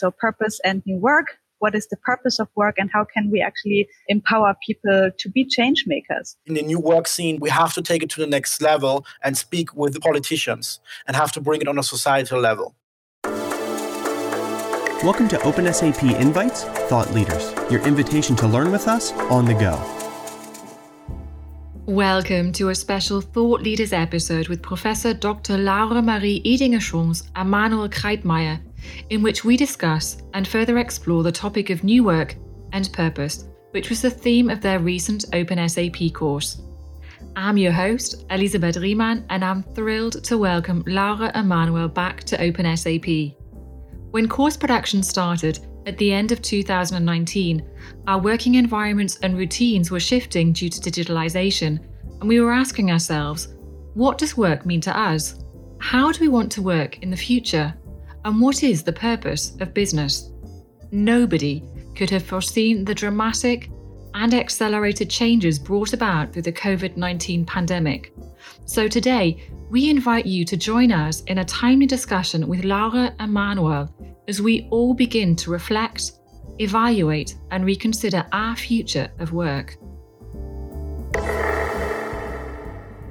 So purpose and new work. What is the purpose of work and how can we actually empower people to be change makers? In the new work scene, we have to take it to the next level and speak with the politicians and have to bring it on a societal level. Welcome to OpenSAP Invites Thought Leaders, your invitation to learn with us on the go. Welcome to a special Thought Leaders episode with Professor Dr. Laura Marie Edinger-Schons and Manuel Kreitmeir, in which we discuss and further explore the topic of new work and purpose, which was the theme of their recent OpenSAP course. I'm your host, Elisabeth Riemann, and I'm thrilled to welcome Laura and Manuel back to OpenSAP. When course production started, at the end of 2019, our working environments and routines were shifting due to digitalization, and we were asking ourselves, what does work mean to us? How do we want to work in the future? And what is the purpose of business? Nobody could have foreseen the dramatic and accelerated changes brought about through the COVID 19 pandemic. So today, we invite you to join us in a timely discussion with Laura and Manuel as we all begin to reflect, evaluate, and reconsider our future of work.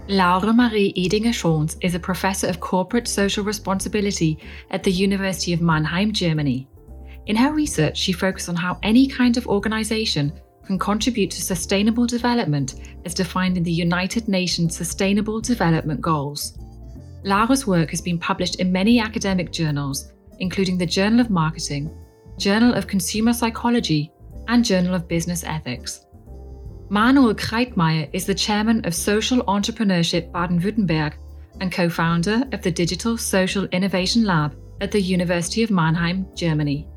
Laura Marie Edinger-Schons is a professor of corporate social responsibility at the University of Mannheim, Germany. In her research, she focuses on how any kind of organization can contribute to sustainable development as defined in the United Nations Sustainable Development Goals. Laura's work has been published in many academic journals, including the Journal of Marketing, Journal of Consumer Psychology, and Journal of Business Ethics. Manuel Kreitmeir is the chairman of Social Entrepreneurship Baden Württemberg and co founder of the Digital Social Innovation Lab at the University of Mannheim, Germany.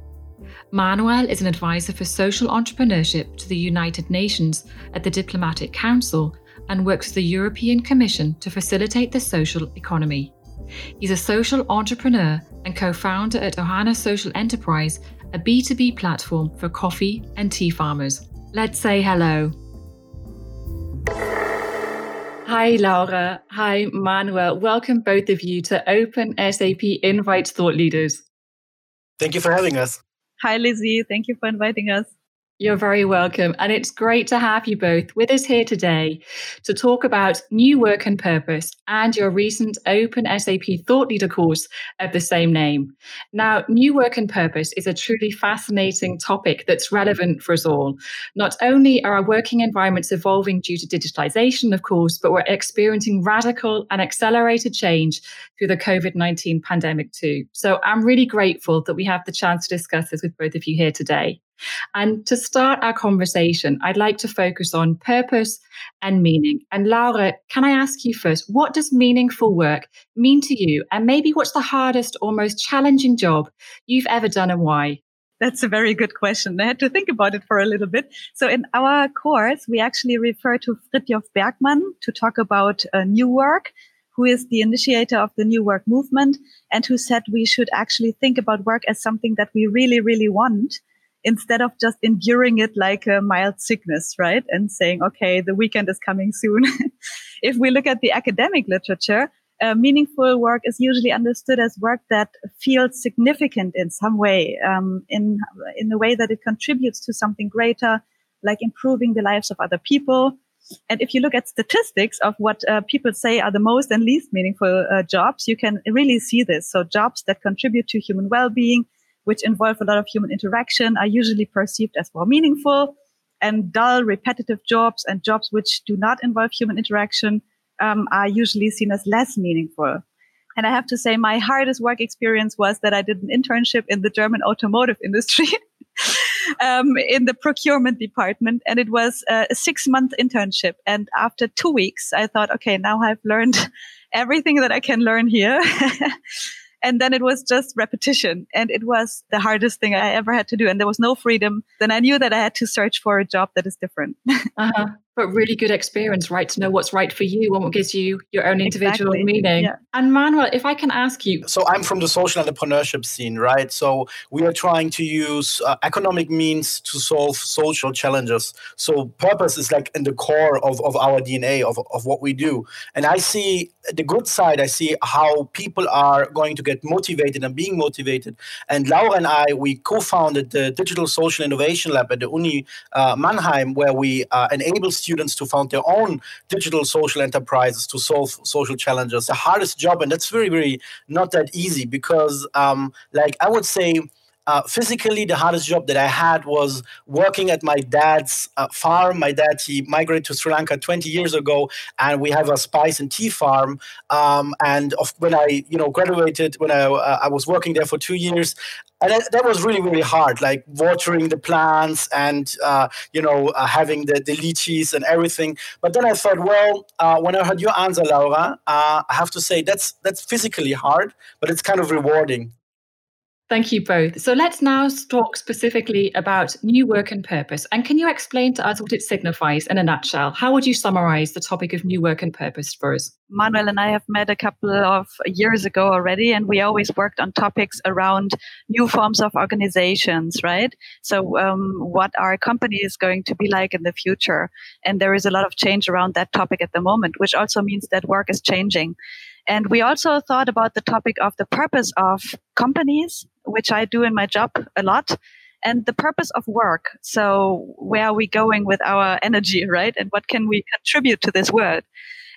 Manuel is an advisor for social entrepreneurship to the United Nations at the Diplomatic Council and works with the European Commission to facilitate the social economy. He's a social entrepreneur and co founder at Ohana Social Enterprise, a B2B platform for coffee and tea farmers. Let's say hello. Hi, Laura. Hi, Manuel. Welcome, both of you, to Open SAP Invite Thought Leaders. Thank you for having us. Hi, Lizzie. Thank you for inviting us. You're very welcome. And it's great to have you both with us here today to talk about new work and purpose and your recent Open SAP Thought Leader course of the same name. Now, new work and purpose is a truly fascinating topic that's relevant for us all. Not only are our working environments evolving due to digitalization, of course, but we're experiencing radical and accelerated change through the COVID 19 pandemic too. So I'm really grateful that we have the chance to discuss this with both of you here today. And to start our conversation, I'd like to focus on purpose and meaning. And Laura, can I ask you first, what does meaningful work mean to you? And maybe what's the hardest or most challenging job you've ever done and why? That's a very good question. I had to think about it for a little bit. So in our course, we actually refer to Frithjof Bergmann to talk about uh, new work, who is the initiator of the new work movement and who said we should actually think about work as something that we really, really want instead of just enduring it like a mild sickness, right? And saying, okay, the weekend is coming soon. if we look at the academic literature, uh, meaningful work is usually understood as work that feels significant in some way, um, in in a way that it contributes to something greater, like improving the lives of other people. And if you look at statistics of what uh, people say are the most and least meaningful uh, jobs, you can really see this. So jobs that contribute to human well-being, which involve a lot of human interaction are usually perceived as more meaningful and dull, repetitive jobs and jobs which do not involve human interaction um, are usually seen as less meaningful. And I have to say, my hardest work experience was that I did an internship in the German automotive industry. um, in the procurement department, and it was a six month internship. And after two weeks, I thought, okay, now I've learned everything that I can learn here. And then it was just repetition. And it was the hardest thing I ever had to do. And there was no freedom. Then I knew that I had to search for a job that is different. uh-huh. But really good experience, right? To know what's right for you and what gives you your own individual Exactly, meaning. yeah. And Manuel, if I can ask you, so I'm from the social entrepreneurship scene, right? So we are trying to use uh, economic means to solve social challenges. So purpose is like in the core of, of our DNA, of, of what we do. And I see the good side, I see how people are going to get motivated and being motivated. And Laura and I, we co-founded the Digital Social Innovation Lab at the Uni uh, Mannheim, where we uh, enable students to found their own digital social enterprises to solve social challenges. The hardest job, and that's very, very not that easy because, um, like I would say, uh, physically, the hardest job that I had was working at my dad's uh, farm. My dad he migrated to Sri Lanka 20 years ago, and we have a spice and tea farm. Um, and of, when I, you know, graduated, when I uh, I was working there for two years, and that, that was really really hard, like watering the plants and uh, you know uh, having the the lychees and everything. But then I thought, well, uh, when I heard your answer, Laura, uh, I have to say that's that's physically hard, but it's kind of rewarding. Thank you both. So let's now talk specifically about new work and purpose. And can you explain to us what it signifies in a nutshell? How would you summarize the topic of new work and purpose for us? Manuel and I have met a couple of years ago already, and we always worked on topics around new forms of organizations, right? So, um, what our company is going to be like in the future. And there is a lot of change around that topic at the moment, which also means that work is changing. And we also thought about the topic of the purpose of companies, which I do in my job a lot, and the purpose of work. So, where are we going with our energy, right? And what can we contribute to this world?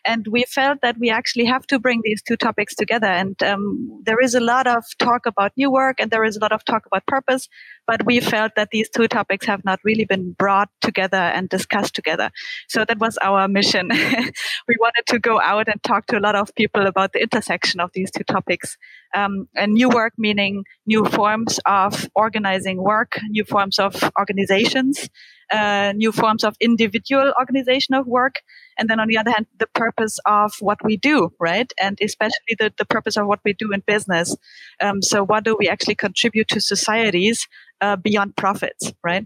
And we felt that we actually have to bring these two topics together. And um, there is a lot of talk about new work and there is a lot of talk about purpose, but we felt that these two topics have not really been brought together and discussed together. So that was our mission. we wanted to go out and talk to a lot of people about the intersection of these two topics. Um, new work meaning new forms of organizing work, new forms of organizations, uh, new forms of individual organization of work. And then on the other hand, the purpose of what we do, right? And especially the, the purpose of what we do in business. Um, so what do we actually contribute to societies uh, beyond profits, right?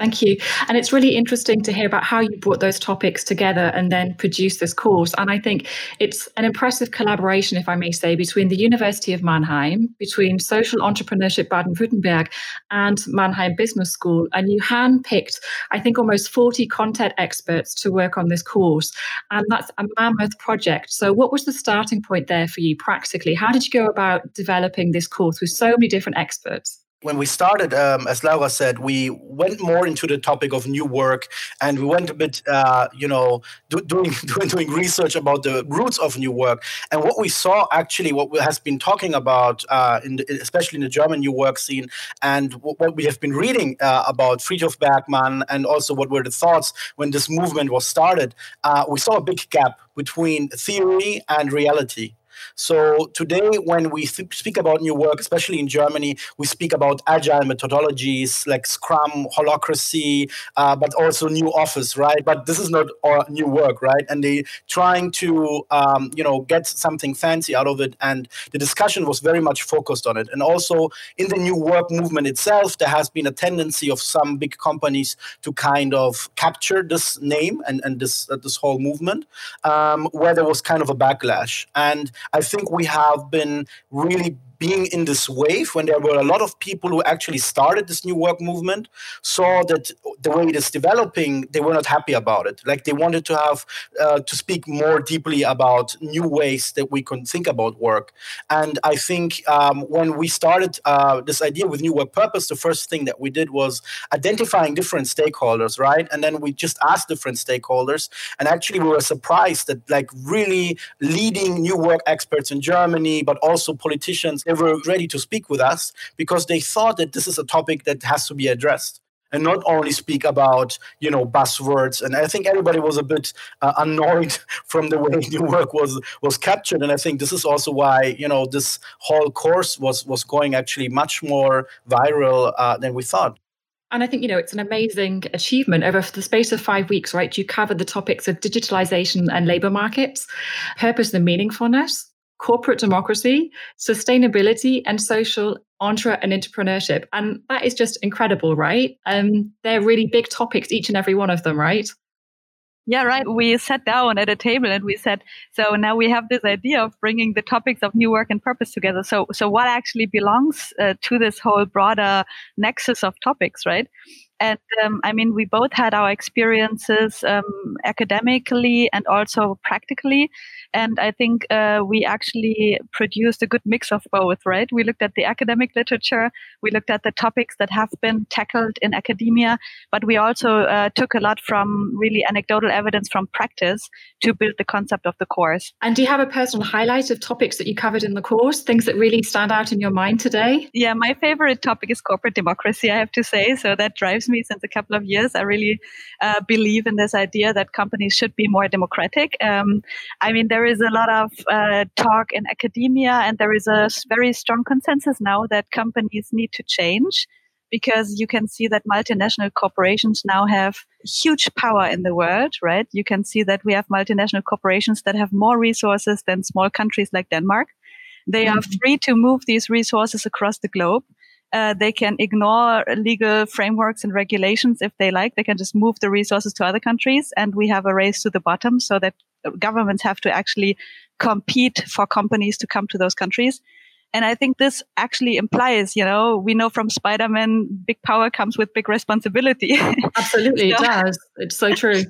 Thank you. And it's really interesting to hear about how you brought those topics together and then produced this course. And I think it's an impressive collaboration, if I may say, between the University of Mannheim, between Social Entrepreneurship Baden Württemberg and Mannheim Business School. And you handpicked, I think, almost 40 content experts to work on this course. And that's a mammoth project. So, what was the starting point there for you practically? How did you go about developing this course with so many different experts? When we started, um, as Laura said, we went more into the topic of new work, and we went a bit, uh, you know, do, doing, doing doing research about the roots of new work. And what we saw, actually, what has been talking about, uh, in the, especially in the German new work scene, and what we have been reading uh, about Frithjof Bergmann, and also what were the thoughts when this movement was started, uh, we saw a big gap between theory and reality. So today, when we th- speak about new work, especially in Germany, we speak about agile methodologies like Scrum, Holacracy, uh, but also new office, right? But this is not new work, right? And they trying to um, you know get something fancy out of it, and the discussion was very much focused on it. And also in the new work movement itself, there has been a tendency of some big companies to kind of capture this name and and this uh, this whole movement, um, where there was kind of a backlash. And I think we have been really being in this wave when there were a lot of people who actually started this new work movement saw that the way it is developing they were not happy about it. Like they wanted to have uh, to speak more deeply about new ways that we can think about work. And i think um, when we started uh, this idea with new work purpose the first thing that we did was identifying different stakeholders right? And then we just asked different stakeholders. And actually we were surprised that like really leading new work experts in germany but also politicians they were ready to speak with us because they thought that this is a topic that has to be addressed and not only speak about you know buzzwords. And i think everybody was a bit uh, annoyed from the way new work was was captured. And i think this is also why you know this whole course was was going actually much more viral uh, than we thought. And I think, you know, it's an amazing achievement. Over the space of five weeks, right? You covered the topics of digitalization and labor markets, purpose and meaningfulness, corporate democracy, sustainability, and social entre and entrepreneurship. And that is just incredible, right? Um, they're really big topics, each and every one of them, right? Yeah, right. We sat down at a table and we said, so now we have this idea of bringing the topics of new work and purpose together. So, so what actually belongs uh, to this whole broader nexus of topics, right? And um, I mean, we both had our experiences um, academically and also practically. And I think uh, we actually produced a good mix of both, right? We looked at the academic literature, we looked at the topics that have been tackled in academia, but we also uh, took a lot from really anecdotal evidence from practice to build the concept of the course. And do you have a personal highlight of topics that you covered in the course, things that really stand out in your mind today? Yeah, my favorite topic is corporate democracy, I have to say. So that drives me since a couple of years. I really uh, believe in this idea that companies should be more democratic. Um, I mean, there is a lot of uh, talk in academia, and there is a very strong consensus now that companies need to change because you can see that multinational corporations now have huge power in the world, right? You can see that we have multinational corporations that have more resources than small countries like Denmark. They mm-hmm. are free to move these resources across the globe. Uh, they can ignore legal frameworks and regulations if they like. They can just move the resources to other countries, and we have a race to the bottom so that governments have to actually compete for companies to come to those countries. And I think this actually implies, you know, we know from Spider Man, big power comes with big responsibility. Absolutely, so, it does. It's so true.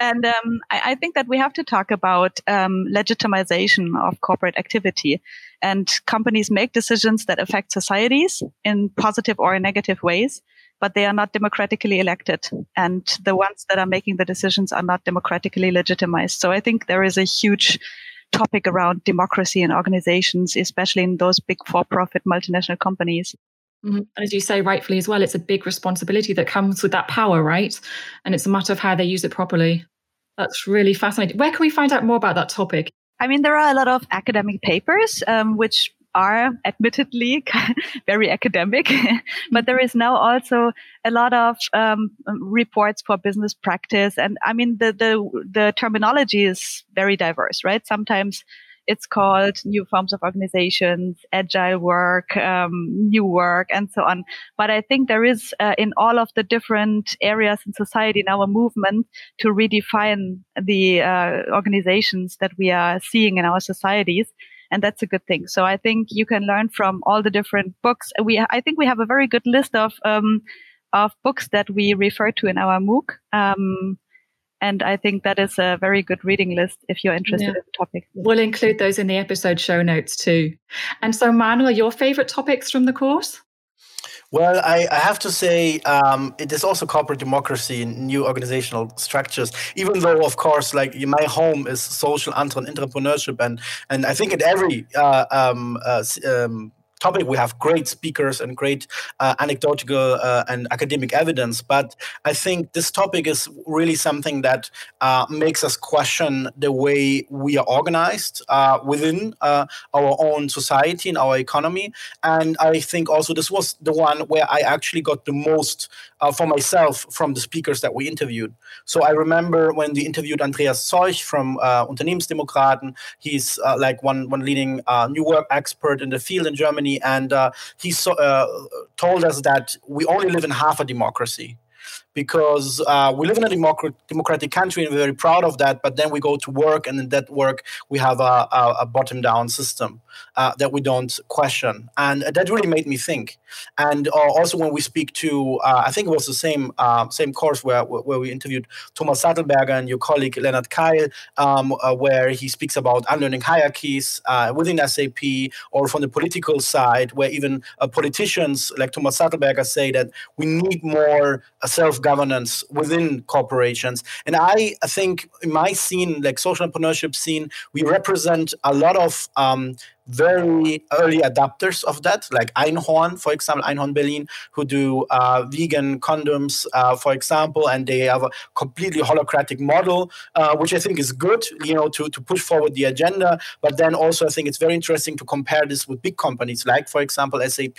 And um, I, I, think that we have to talk about um, legitimization of corporate activity. And companies make decisions that affect societies in positive or negative ways, but they are not democratically elected. And the ones that are making the decisions are not democratically legitimized. So I think there is a huge topic around democracy in organizations, especially in those big for profit multinational companies. Mm-hmm. And as you say, rightfully as well, it's a big responsibility that comes with that power, right? And it's a matter of how they use it properly. That's really fascinating. Where can we find out more about that topic? I mean, there are a lot of academic papers um, which are admittedly very academic, but there is now also a lot of um, reports for business practice, and I mean the the the terminology is very diverse, right? Sometimes it's called new forms of organizations, agile work, um, new work, and so on. But I think there is uh, in all of the different areas in society now a movement to redefine the uh, organizations that we are seeing in our societies and that's a good thing. So I think you can learn from all the different books. We, I think we have a very good list of um, of books that we refer to in our MOOC. Um, and I think that is a very good reading list if you're interested yeah. in the topic. We'll include those in the episode show notes too. And so, Manuel, your favorite topics from the course? Well, I, I have to say um, it is also corporate democracy and new organizational structures. Even though, of course, like my home is social entrepreneurship, and and I think at every uh, um, uh, um, topic. We have great speakers and great uh, anecdotal uh, and academic evidence, but I think this topic is really something that uh, makes us question the way we are organized uh, within uh, our own society and our economy. And I think also this was the one where I actually got the most uh, for myself from the speakers that we interviewed. So I remember when we interviewed Andreas Zeuch from Unternehmensdemokraten. He's like one one leading new work expert in the field in Germany and uh, he so, uh, told us that we only live in half a democracy because uh, we live in a democrat- democratic country and we're very proud of that. But then we go to work, and in that work, we have a, a, a bottom down system uh, that we don't question. And that really made me think. And uh, also, when we speak to, uh, I think it was the same uh, same course where, where we interviewed Thomas Sattelberger and your colleague Leonard Keil, um, uh, where he speaks about unlearning hierarchies within SAP or from the political side, where even politicians like Thomas Sattelberger say that we need more self governance within corporations. And I, I think in my scene, like social entrepreneurship scene, we represent a lot of um, very early adapters of that, like Einhorn, for example, Einhorn Berlin, who do uh, vegan condoms, uh, for example, and they have a completely holacratic model, uh, which I think is good, you know, to, to push forward the agenda. But then also, I think it's very interesting to compare this with big companies, like, for example, SAP.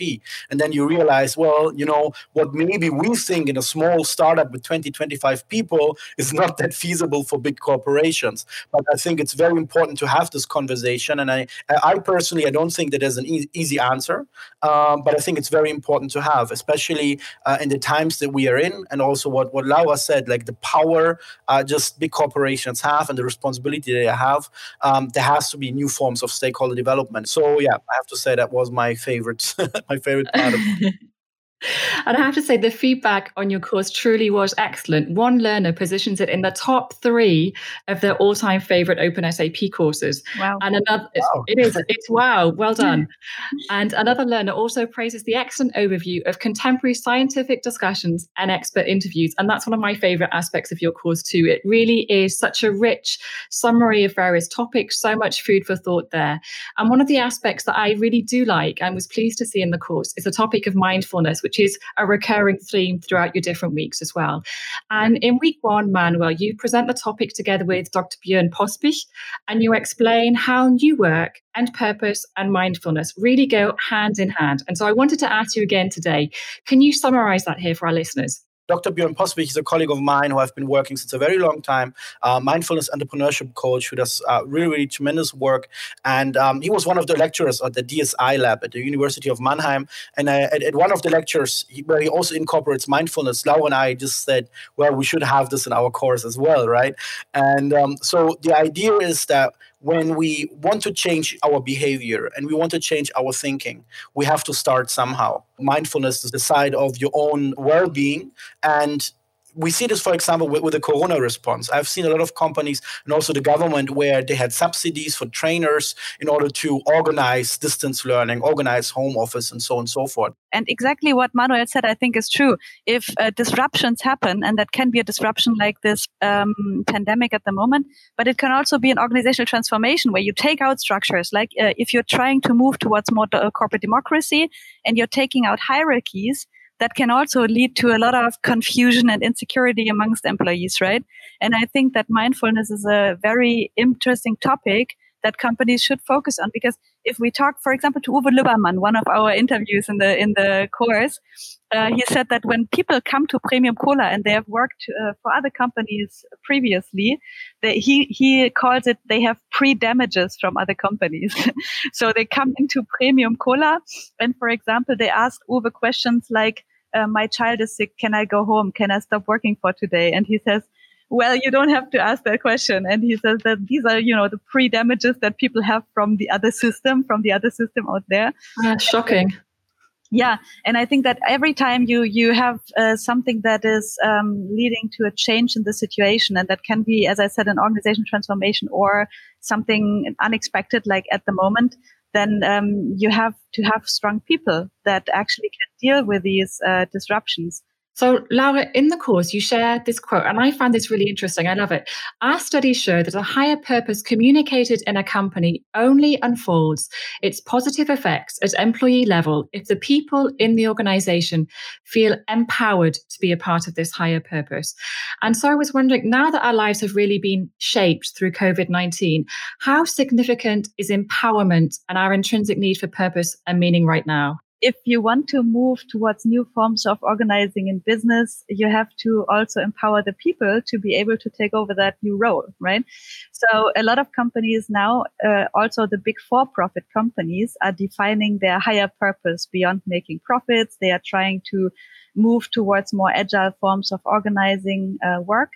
And then you realize, well, you know, what maybe we think in a small startup with 20, 25 people is not that feasible for big corporations. But I think it's very important to have this conversation. And I, I personally personally, I don't think that there's an e- easy answer, um, but I think it's very important to have, especially uh, in the times that we are in, and also what what Laura said, like the power uh, just big corporations have and the responsibility they have. Um, there has to be new forms of stakeholder development. So yeah, I have to say that was my favorite my favorite part of. And I have to say, the feedback on your course truly was excellent. One learner positions it in the top three of their all-time favorite Open SAP courses. Wow! And another, wow. it is, it's wow, well done. and another learner also praises the excellent overview of contemporary scientific discussions and expert interviews. And that's one of my favorite aspects of your course too. It really is such a rich summary of various topics, so much food for thought there. And one of the aspects that I really do like and was pleased to see in the course is the topic of mindfulness which is a recurring theme throughout your different weeks as well. And in week one, Manuel, you present the topic together with Dr. Björn Pospich, and you explain how new work and purpose and mindfulness really go hand in hand. And so I wanted to ask you again today can you summarize that here for our listeners? Dr. Björn Pospich is a colleague of mine who I've been working since a very long time, uh, mindfulness entrepreneurship coach who does uh, really, really tremendous work. And um, he was one of the lecturers at the DSI lab at the University of Mannheim. And uh, at, at, one of the lectures he, where he also incorporates mindfulness, Laura and I just said, well, we should have this in our course as well, right? And um, so the idea is that when we want to change our behavior and we want to change our thinking, we have to start somehow. Mindfulness is the side of your own well being. And we see this, for example, with, with, the corona response. I've seen a lot of companies and also the government where they had subsidies for trainers in order to organize distance learning, organize home office, and so on and so forth. And exactly what Manuel said, I think, is true. If uh, disruptions happen, and that can be a disruption like this um, pandemic at the moment, but it can also be an organizational transformation where you take out structures. Like uh, if you're trying to move towards more uh, corporate democracy and you're taking out hierarchies, that can also lead to a lot of confusion and insecurity amongst employees, right? And I think that mindfulness is a very interesting topic that companies should focus on because if we talk, for example, to Uwe Lübbermann, one of our interviews in the in the course, uh, he said that when people come to Premium Cola and they have worked uh, for other companies previously, they, he he calls it they have pre damages from other companies. so they come into Premium Cola, and for example, they ask Uwe questions like, uh, my child is sick. Can I go home? Can I stop working for today? And he says, well, you don't have to ask that question. And he says that these are, you know, the pre damages that people have from the other system, from the other system out there. Uh, shocking. Yeah, and I think that every time you you have uh, something that is um, leading to a change in the situation, and that can be, as I said, an organization transformation or something unexpected, like at the moment, then um, you have to have strong people that actually can deal with these uh, disruptions. So, Laura, in the course, you share this quote, and I find this really interesting. I love it. Our studies show that a higher purpose communicated in a company only unfolds its positive effects at employee level if the people in the organization feel empowered to be a part of this higher purpose. And so I was wondering now that our lives have really been shaped through COVID 19, how significant is empowerment and our intrinsic need for purpose and meaning right now? If you want to move towards new forms of organizing in business, you have to also empower the people to be able to take over that new role, right? So a lot of companies now, uh, also the big for-profit companies are defining their higher purpose beyond making profits. They are trying to move towards more agile forms of organizing uh, work.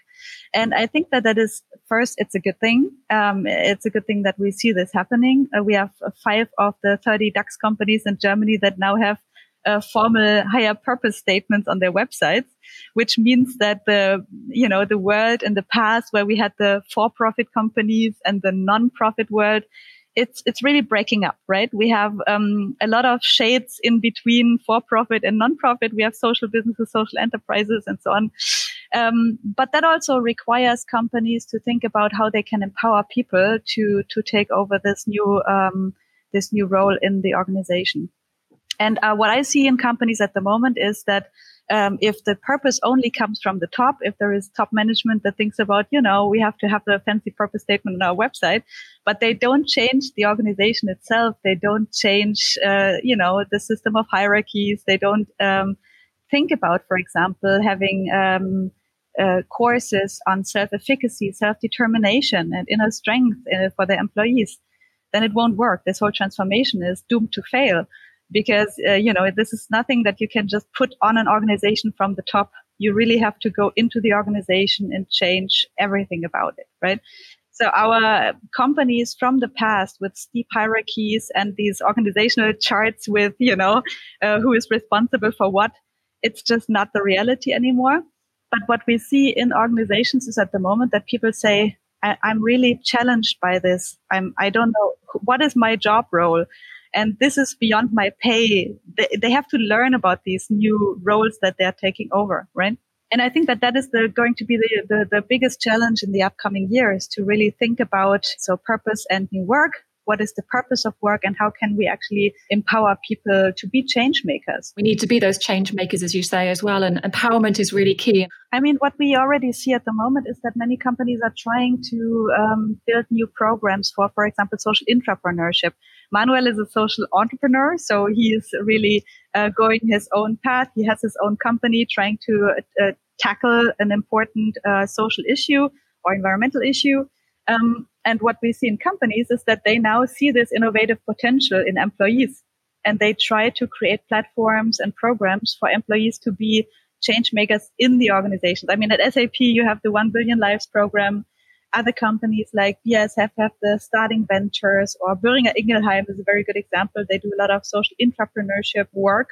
And I think that that is first, it's a good thing. Um, it's a good thing that we see this happening. Uh, we have uh, five of the 30 DAX companies in Germany that now have uh, formal higher purpose statements on their websites, which means that the, you know, the world in the past where we had the for-profit companies and the non-profit world it's it's really breaking up, right? We have um, a lot of shades in between for-profit and non-profit. We have social businesses, social enterprises, and so on. Um, but that also requires companies to think about how they can empower people to to take over this new um, this new role in the organization. And uh, what I see in companies at the moment is that um, if the purpose only comes from the top, if there is top management that thinks about, you know, we have to have the fancy purpose statement on our website, but they don't change the organization itself. They don't change, uh, you know, the system of hierarchies. They don't um, think about, for example, having um, uh, courses on self-efficacy, self-determination, and inner strength uh, for their employees then it won't work. This whole transformation is doomed to fail because, uh, you know, this is nothing that you can just put on an organization from the top. You really have to go into the organization and change everything about it, right? So our companies from the past with steep hierarchies and these organizational charts with, you know, uh, who is responsible for what, it's just not the reality anymore. But what we see in organizations is at the moment that people say, I, am really challenged by this. I'm, I don't know what is my job role. And this is beyond my pay. They, they have to learn about these new roles that they're taking over, right? And I think that that is the, going to be the, the, the biggest challenge in the upcoming years to really think about so purpose and new work, what is the purpose of work and how can we actually empower people to be change makers we need to be those change makers as you say as well and empowerment is really key. I mean what we already see at the moment is that many companies are trying to um, build new programs for for example social intrapreneurship. Manuel is a social entrepreneur so he is really uh, going his own path. He has his own company trying to uh, tackle an important uh, social issue or environmental issue. Um, and what we see in companies is that they now see this innovative potential in employees and they try to create platforms and programs for employees to be change makers in the organizations. I mean, at SAP, you have the 1 billion lives program. Other companies like BASF have the starting ventures or Boehringer Ingelheim is a very good example. They do a lot of social entrepreneurship work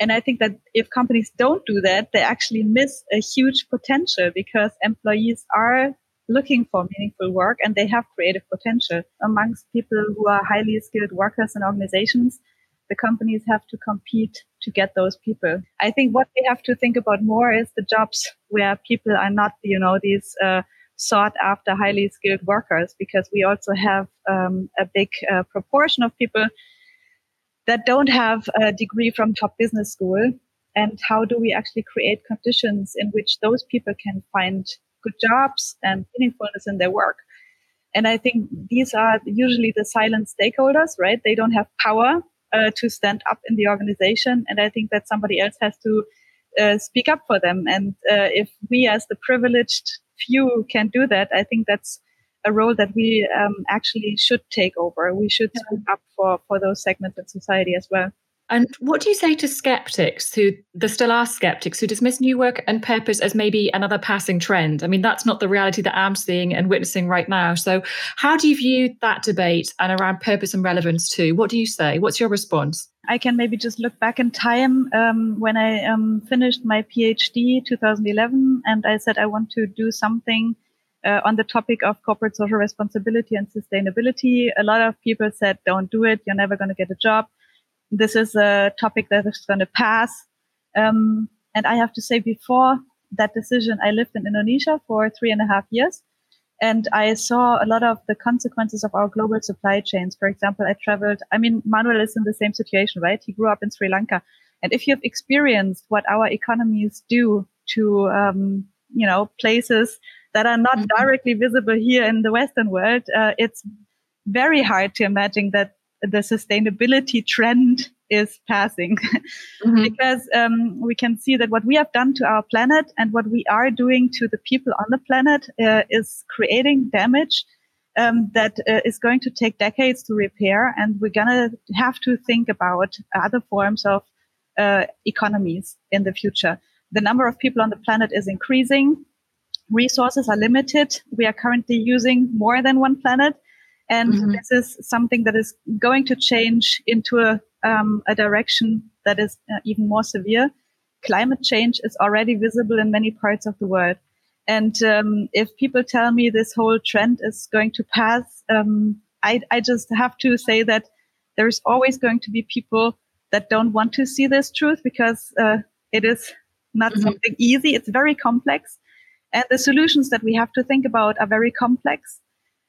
and I think that if companies don't do that, they actually miss a huge potential because employees are looking for meaningful work and they have creative potential amongst people who are highly skilled workers and organizations. The companies have to compete to get those people. I think what we have to think about more is the jobs where people are not, you know, these uh, sought after highly skilled workers, because we also have um, a big uh, proportion of people that don't have a degree from top business school and how do we actually create conditions in which those people can find good jobs and meaningfulness in their work. And i think these are usually the silent stakeholders right? They don't have power uh, to stand up in the organization. And i think that somebody else has to uh, speak up for them. And uh, if we as the privileged few can do that i think that's a role that we um, actually should take over. We should speak up for, for those segments of society as well. And what do you say to skeptics who there still are skeptics who dismiss new work and purpose as maybe another passing trend? I mean, that's not the reality that I'm seeing and witnessing right now. So, how do you view that debate and around purpose and relevance too? What do you say? What's your response? I can maybe just look back in time um, when I um, finished my PhD 2011, and I said I want to do something uh, on the topic of corporate social responsibility and sustainability. A lot of people said, don't do it. You're never going to get a job. This is a topic that is going to pass. Um, and I have to say, before that decision, I lived in Indonesia for three and a half years. And I saw a lot of the consequences of our global supply chains. For example, I traveled, I mean, Manuel is in the same situation, right? He grew up in Sri Lanka. And if you've experienced what our economies do to, um, you know, places that are not mm-hmm. directly visible here in the Western world, uh, it's very hard to imagine that the sustainability trend is passing mm-hmm. because um, we can see that what we have done to our planet and what we are doing to the people on the planet uh, is creating damage um, that uh, is going to take decades to repair and we're going to have to think about other forms of uh, economies in the future the number of people on the planet is increasing resources are limited. We are currently using more than one planet. And mm-hmm. this is something that is going to change into a, um, a direction that is uh, even more severe. Climate change is already visible in many parts of the world. And um, if people tell me this whole trend is going to pass, um, I, I just have to say that there's always going to be people that don't want to see this truth because uh, it is not mm-hmm. something easy. It's very complex. And the solutions that we have to think about are very complex.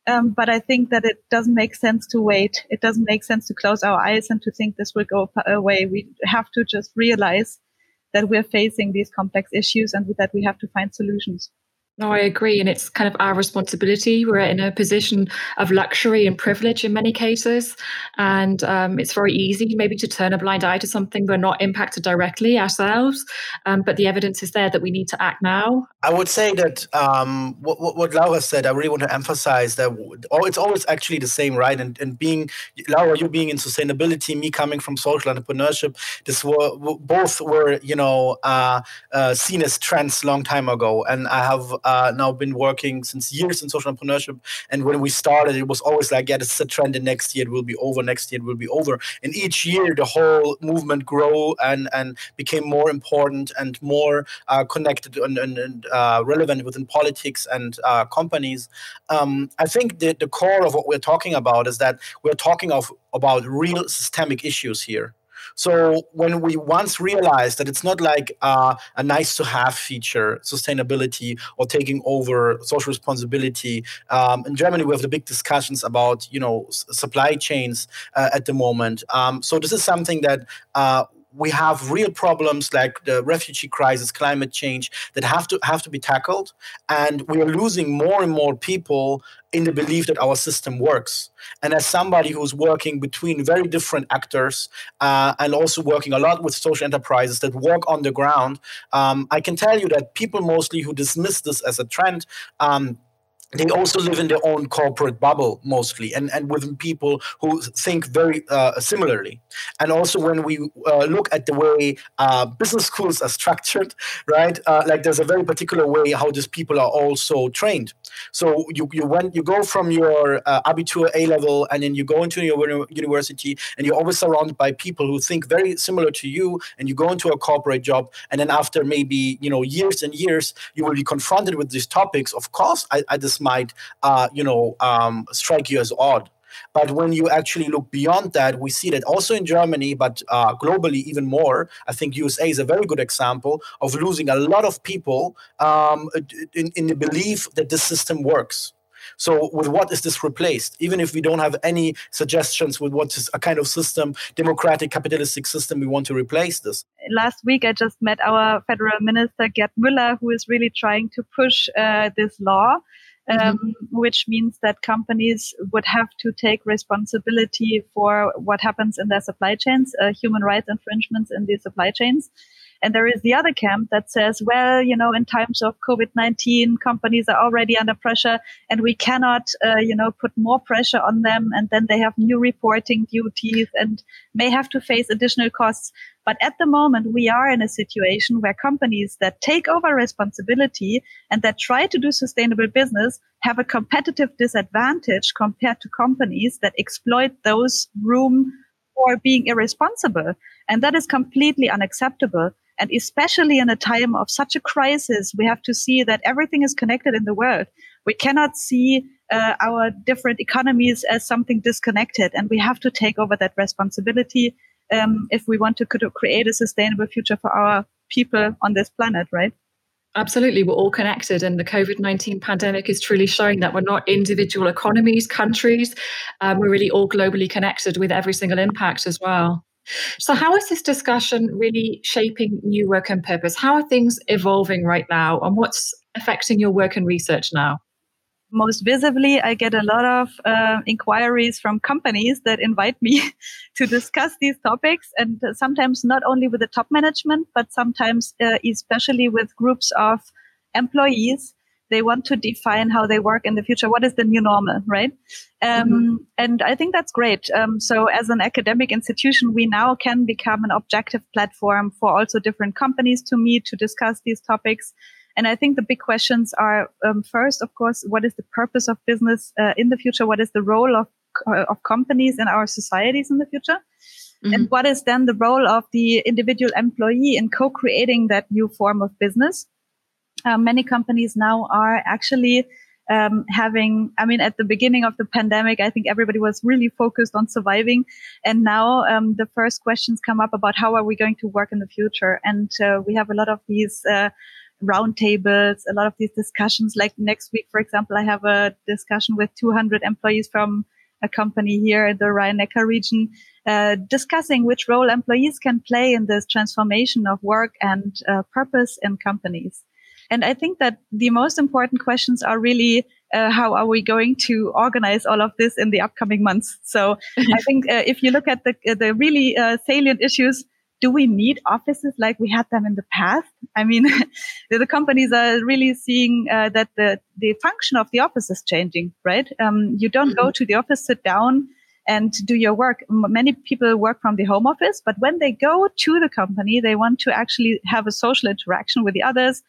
Um, but I think that it doesn't make sense to wait. It doesn't make sense to close our eyes and to think this will go away. We have to just realize that we're facing these complex issues and that we have to find solutions. No, I agree. And it's kind of our responsibility. We're in a position of luxury and privilege in many cases. And um, it's very easy maybe to turn a blind eye to something we're not impacted directly ourselves. Um, but the evidence is there that we need to act now. I would say that um, what, what, Laura said, I really want to emphasize that it's always actually the same, right? And, and being, Laura, you being in sustainability, me coming from social entrepreneurship, this were both were, you know, uh, uh, seen as trends long time ago. And I have uh, now been working since years in social entrepreneurship. And when we started, it was always like, yeah, this is a trend, and next year it will be over. Next year it will be over. And each year, the whole movement grew and and became more important and more uh, connected and, and, and uh, relevant within politics and uh, companies. Um, I think the, the core of what we're talking about is that we're talking of about real systemic issues here. So when we once realized that it's not like uh, a nice to have feature, sustainability or taking over social responsibility. Um, in Germany, we have the big discussions about you know s- supply chains uh, at the moment. Um, so this is something that uh, we have real problems like the refugee crisis, climate change that have to have to be tackled, and we are losing more and more people in the belief that our system works. And as somebody who's working between very different actors uh, and also working a lot with social enterprises that work on the ground, um, I can tell you that people mostly who dismiss this as a trend. Um, they also live in their own corporate bubble mostly and, and with people who think very uh, similarly. And also when we uh, look at the way uh, business schools are structured right uh, like there's a very particular way how these people are also trained so you you went you go from your uh, abitur a level and then you go into your university and you're always surrounded by people who think very similar to you and you go into a corporate job and then after maybe you know years and years you will be confronted with these topics. Of course I, I this might uh, you know um, strike you as odd but when you actually look beyond that, we see that also in Germany, but uh, globally even more. I think USA is a very good example of losing a lot of people um, in, in the belief that the system works. So, with what is this replaced? Even if we don't have any suggestions with what is a kind of system, democratic, capitalistic system, we want to replace this. Last week, I just met our federal minister, Gerd Müller, who is really trying to push uh, this law um, mm-hmm. which means that companies would have to take responsibility for what happens in their supply chains, uh, human rights infringements in the supply chains. And there is the other camp that says, well, you know, in times of COVID-19, companies are already under pressure and we cannot, uh, you know, put more pressure on them. And then they have new reporting duties and may have to face additional costs. But at the moment, we are in a situation where companies that take over responsibility and that try to do sustainable business have a competitive disadvantage compared to companies that exploit those room for being irresponsible. And that is completely unacceptable. And especially in a time of such a crisis, we have to see that everything is connected in the world. We cannot see uh, our different economies as something disconnected, and we have to take over that responsibility um, if we want to create a sustainable future for our people on this planet, right? Absolutely, we're all connected, and the COVID 19 pandemic is truly showing that we're not individual economies, countries. Um, we're really all globally connected with every single impact as well. So, how is this discussion really shaping new work and purpose? How are things evolving right now, and what's affecting your work and research now? Most visibly, I get a lot of uh, inquiries from companies that invite me to discuss these topics, and sometimes not only with the top management, but sometimes uh, especially with groups of employees they want to define how they work in the future. What is the new normal, right? Um, mm-hmm. And I think that's great. Um, so, as an academic institution, we now can become an objective platform for also different companies to meet to discuss these topics. And I think the big questions are um, first, of course, what is the purpose of business uh, in the future? What is the role of uh, of companies in our societies in the future? Mm-hmm. And what is then the role of the individual employee in co-creating that new form of business? uh, many companies now are actually um, having, I mean, at the beginning of the pandemic, I think everybody was really focused on surviving. And now um, the first questions come up about how are we going to work in the future? And uh, we have a lot of these uh, roundtables, a lot of these discussions. Like next week, for example, I have a discussion with 200 employees from a company here in the Rhine-Neckar region, uh, discussing which role employees can play in this transformation of work and uh, purpose in companies. And I think that the most important questions are really uh, how are we going to organize all of this in the upcoming months? So I think uh, if you look at the the really uh, salient issues, do we need offices like we had them in the past? I mean, the companies are really seeing uh, that the the function of the office is changing, right? Um, you don't mm-hmm. go to the office, sit down, and do your work. Many people work from the home office, but when they go to the company, they want to actually have a social interaction with the others.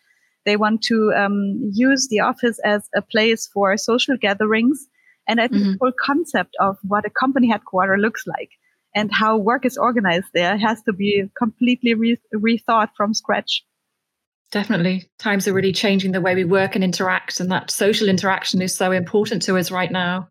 They want to um, use the office as a place for social gatherings. And I think mm-hmm. the whole concept of what a company headquarter looks like and how work is organized there has to be completely re- rethought from scratch. Definitely. Times are really changing the way we work and interact, and that social interaction is so important to us right now.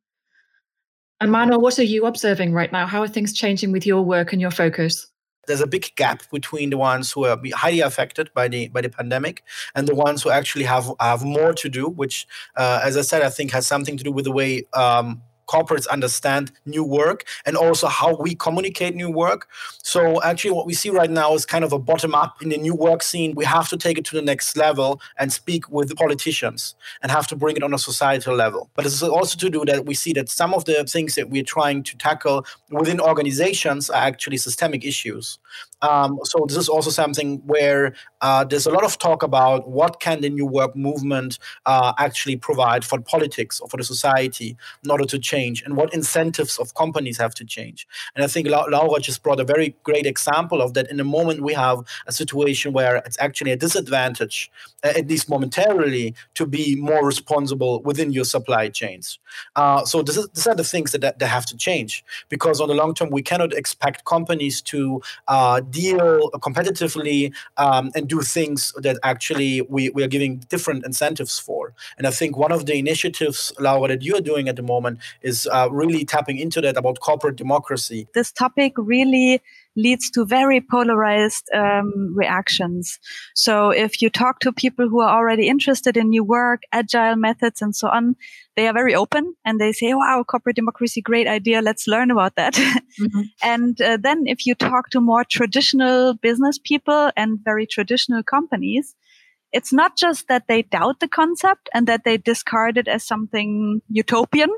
And Manuel, what are you observing right now? How are things changing with your work and your focus? there's a big gap between the ones who are highly affected by the by the pandemic and the ones who actually have have more to do, which, uh, as I said, I think has something to do with the way um, corporates understand new work and also how we communicate new work. So actually what we see right now is kind of a bottom up in the new work scene. We have to take it to the next level and speak with the politicians and have to bring it on a societal level. But it's also to do that we see that some of the things that we're trying to tackle within organizations are actually systemic issues. Um, so this is also something where uh, there's a lot of talk about what can the new work movement uh, actually provide for politics or for the society in order to change, and what incentives of companies have to change. And I think Laura just brought a very great example of that. In the moment we have a situation where it's actually a disadvantage, uh, at least momentarily, to be more responsible within your supply chains. Uh, so is, these are the things that, that, that have to change because on the long term we cannot expect companies to uh, deal competitively um, and do things that actually we, we are giving different incentives for. And I think one of the initiatives, Laura, that you are doing at the moment is uh, really tapping into that about corporate democracy. This topic really leads to very polarized um, reactions. So if you talk to people who are already interested in new work, agile methods, and so on, they are very open and they say, "Wow, corporate democracy, great idea. Let's learn about that." Mm-hmm. and uh, then if you talk to more traditional business people and very traditional companies, it's not just that they doubt the concept and that they discard it as something utopian,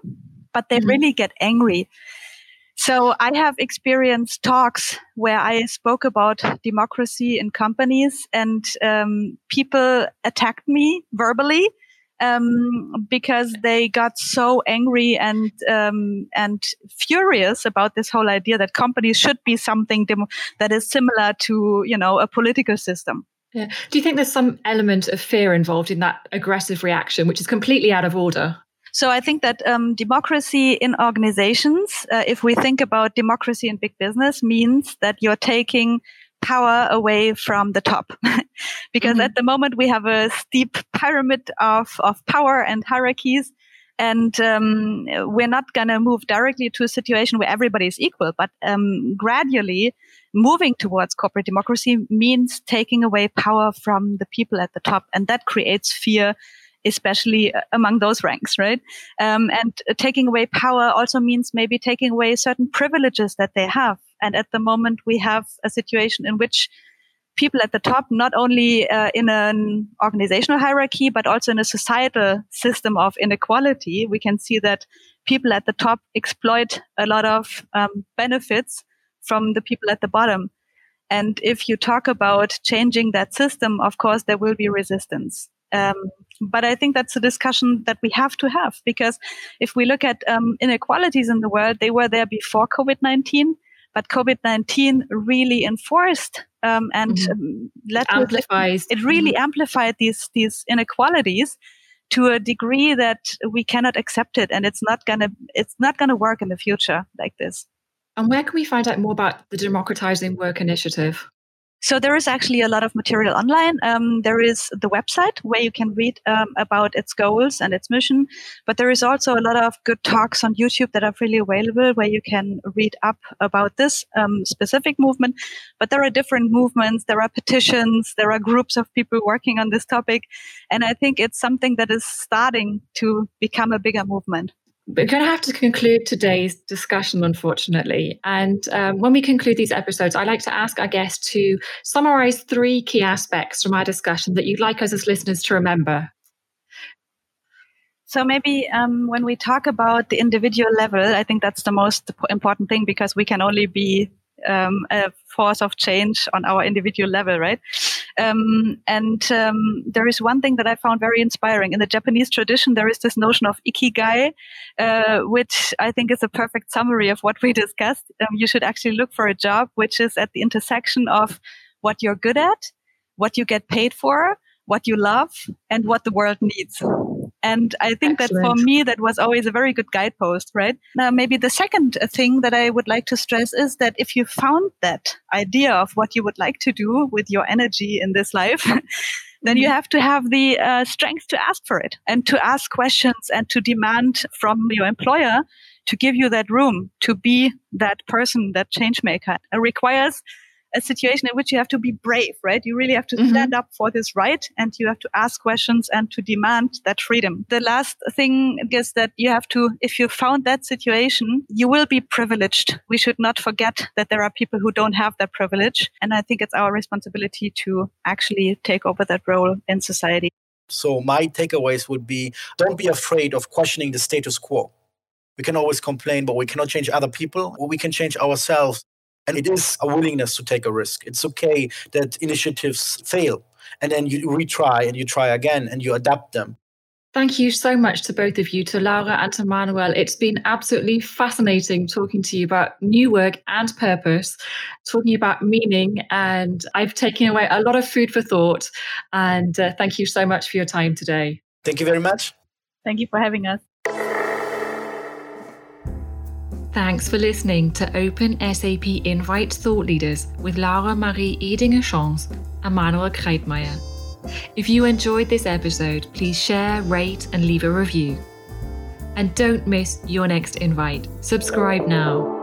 but they mm-hmm. really get angry so I have experienced talks where I spoke about democracy in companies and um, people attacked me verbally um, because they got so angry and um, and furious about this whole idea that companies should be something dem- that is similar to you know a political system. Yeah. Do you think there's some element of fear involved in that aggressive reaction, which is completely out of order? So I think that um, democracy in organizations, uh, if we think about democracy in big business, means that you're taking power away from the top. because mm-hmm. at the moment we have a steep pyramid of, of power and hierarchies. And um, we're not going to move directly to a situation where everybody is equal, but um, gradually moving towards corporate democracy means taking away power from the people at the top. And that creates fear especially uh, among those ranks, right? Um, and taking away power also means maybe taking away certain privileges that they have. And at the moment, we have a situation in which people at the top, not only uh, in an organizational hierarchy, but also in a societal system of inequality, we can see that people at the top exploit a lot of um, benefits from the people at the bottom. And if you talk about changing that system, of course, there will be resistance. Um, but I think that's a discussion that we have to have because if we look at um, inequalities in the world, they were there before COVID 19, but COVID 19 really enforced um, and mm-hmm. Um, led Amplifies. it really mm-hmm. amplified these, these inequalities to a degree that we cannot accept it and it's not gonna it's not gonna work in the future like this and where can we find out more about the democratizing work initiative so there is actually a lot of material online. Um, there is the website where you can read um, about its goals and its mission, but there is also a lot of good talks on YouTube that are freely available where you can read up about this um, specific movement. But there are different movements, there are petitions, there are groups of people working on this topic, and I think it's something that is starting to become a bigger movement. We're going to have to conclude today's discussion, unfortunately. And um, when we conclude these episodes, I like to ask our guests to summarize three key aspects from our discussion that you'd like us as listeners to remember. So maybe um, when we talk about the individual level, I think that's the most important thing because we can only be um, a force of change on our individual level, right? Um, and um, there is one thing that I found very inspiring. In the Japanese tradition, there is this notion of ikigai, uh, which I think is a perfect summary of what we discussed. Um, you should actually look for a job which is at the intersection of what you're good at, what you get paid for, what you love, and what the world needs. And I think Excellent. that for me, that was always a very good guidepost, right? Now, maybe the second thing that I would like to stress is that if you found that idea of what you would like to do with your energy in this life, then you mm-hmm. have to have the uh, strength to ask for it and to ask questions and to demand from your employer to give you that room to be that person, that change maker. It requires a situation in which you have to be brave, right? You really have to mm-hmm. stand up for this right and you have to ask questions and to demand that freedom. The last thing is that you have to, if you found that situation, you will be privileged. We should not forget that there are people who don't have that privilege. And I think it's our responsibility to actually take over that role in society. So my takeaways would be don't be afraid of questioning the status quo. We can always complain, but we cannot change other people. We can change ourselves. And it is a willingness to take a risk. It's okay that initiatives fail and then you retry and you try again and you adapt them. Thank you so much to both of you, to Laura and to Manuel. It's been absolutely fascinating talking to you about new work and purpose, talking about meaning, and I've taken away a lot of food for thought. And uh, thank you so much for your time today. Thank you very much. Thank you for having us. Thanks for listening to Open SAP Invite Thought Leaders with Laura Marie Edinger Schons and Manuel Kreitmeir. If you enjoyed this episode, please share, rate, and leave a review. And don't miss your next invite. Subscribe now.